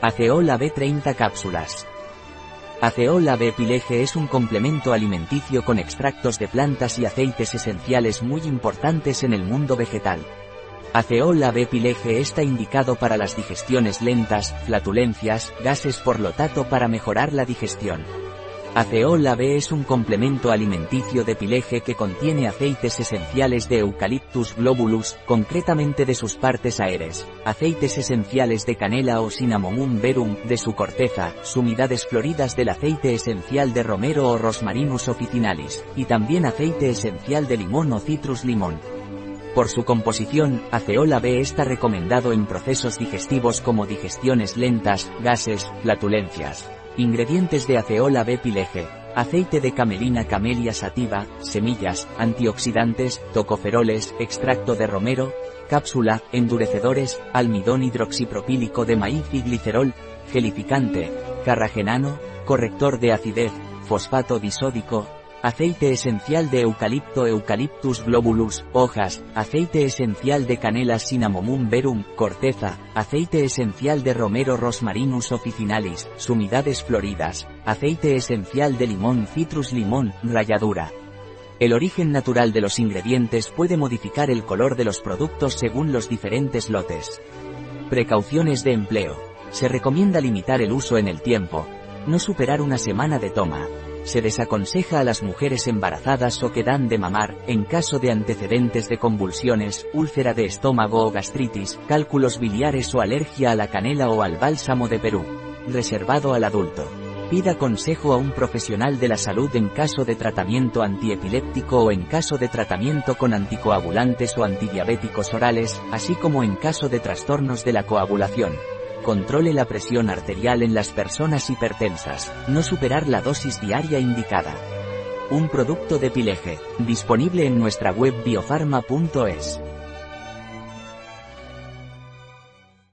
Aceola B30 cápsulas. Aceola B Pileje es un complemento alimenticio con extractos de plantas y aceites esenciales muy importantes en el mundo vegetal. Aceola B Pileje está indicado para las digestiones lentas, flatulencias, gases por lo tanto para mejorar la digestión. Aceola B es un complemento alimenticio de pileje que contiene aceites esenciales de Eucalyptus globulus, concretamente de sus partes aéreas, aceites esenciales de canela o Cinnamomum verum, de su corteza, sumidades floridas del aceite esencial de romero o Rosmarinus officinalis, y también aceite esencial de limón o citrus limón. Por su composición, aceola B está recomendado en procesos digestivos como digestiones lentas, gases, flatulencias. Ingredientes de aceola B. Aceite de camelina camelia sativa, semillas, antioxidantes, tocoferoles, extracto de romero, cápsula, endurecedores, almidón hidroxipropílico de maíz y glicerol, gelificante, carragenano, corrector de acidez, fosfato disódico, Aceite esencial de eucalipto Eucalyptus globulus, hojas, aceite esencial de canela Cinnamomum verum, corteza, aceite esencial de romero Rosmarinus officinalis, sumidades floridas, aceite esencial de limón Citrus limón, ralladura. El origen natural de los ingredientes puede modificar el color de los productos según los diferentes lotes. Precauciones de empleo. Se recomienda limitar el uso en el tiempo. No superar una semana de toma se desaconseja a las mujeres embarazadas o que dan de mamar, en caso de antecedentes de convulsiones, úlcera de estómago o gastritis, cálculos biliares o alergia a la canela o al bálsamo de Perú. Reservado al adulto. Pida consejo a un profesional de la salud en caso de tratamiento antiepiléptico o en caso de tratamiento con anticoagulantes o antidiabéticos orales, así como en caso de trastornos de la coagulación. Controle la presión arterial en las personas hipertensas, no superar la dosis diaria indicada. Un producto de Pileje, disponible en nuestra web biofarma.es.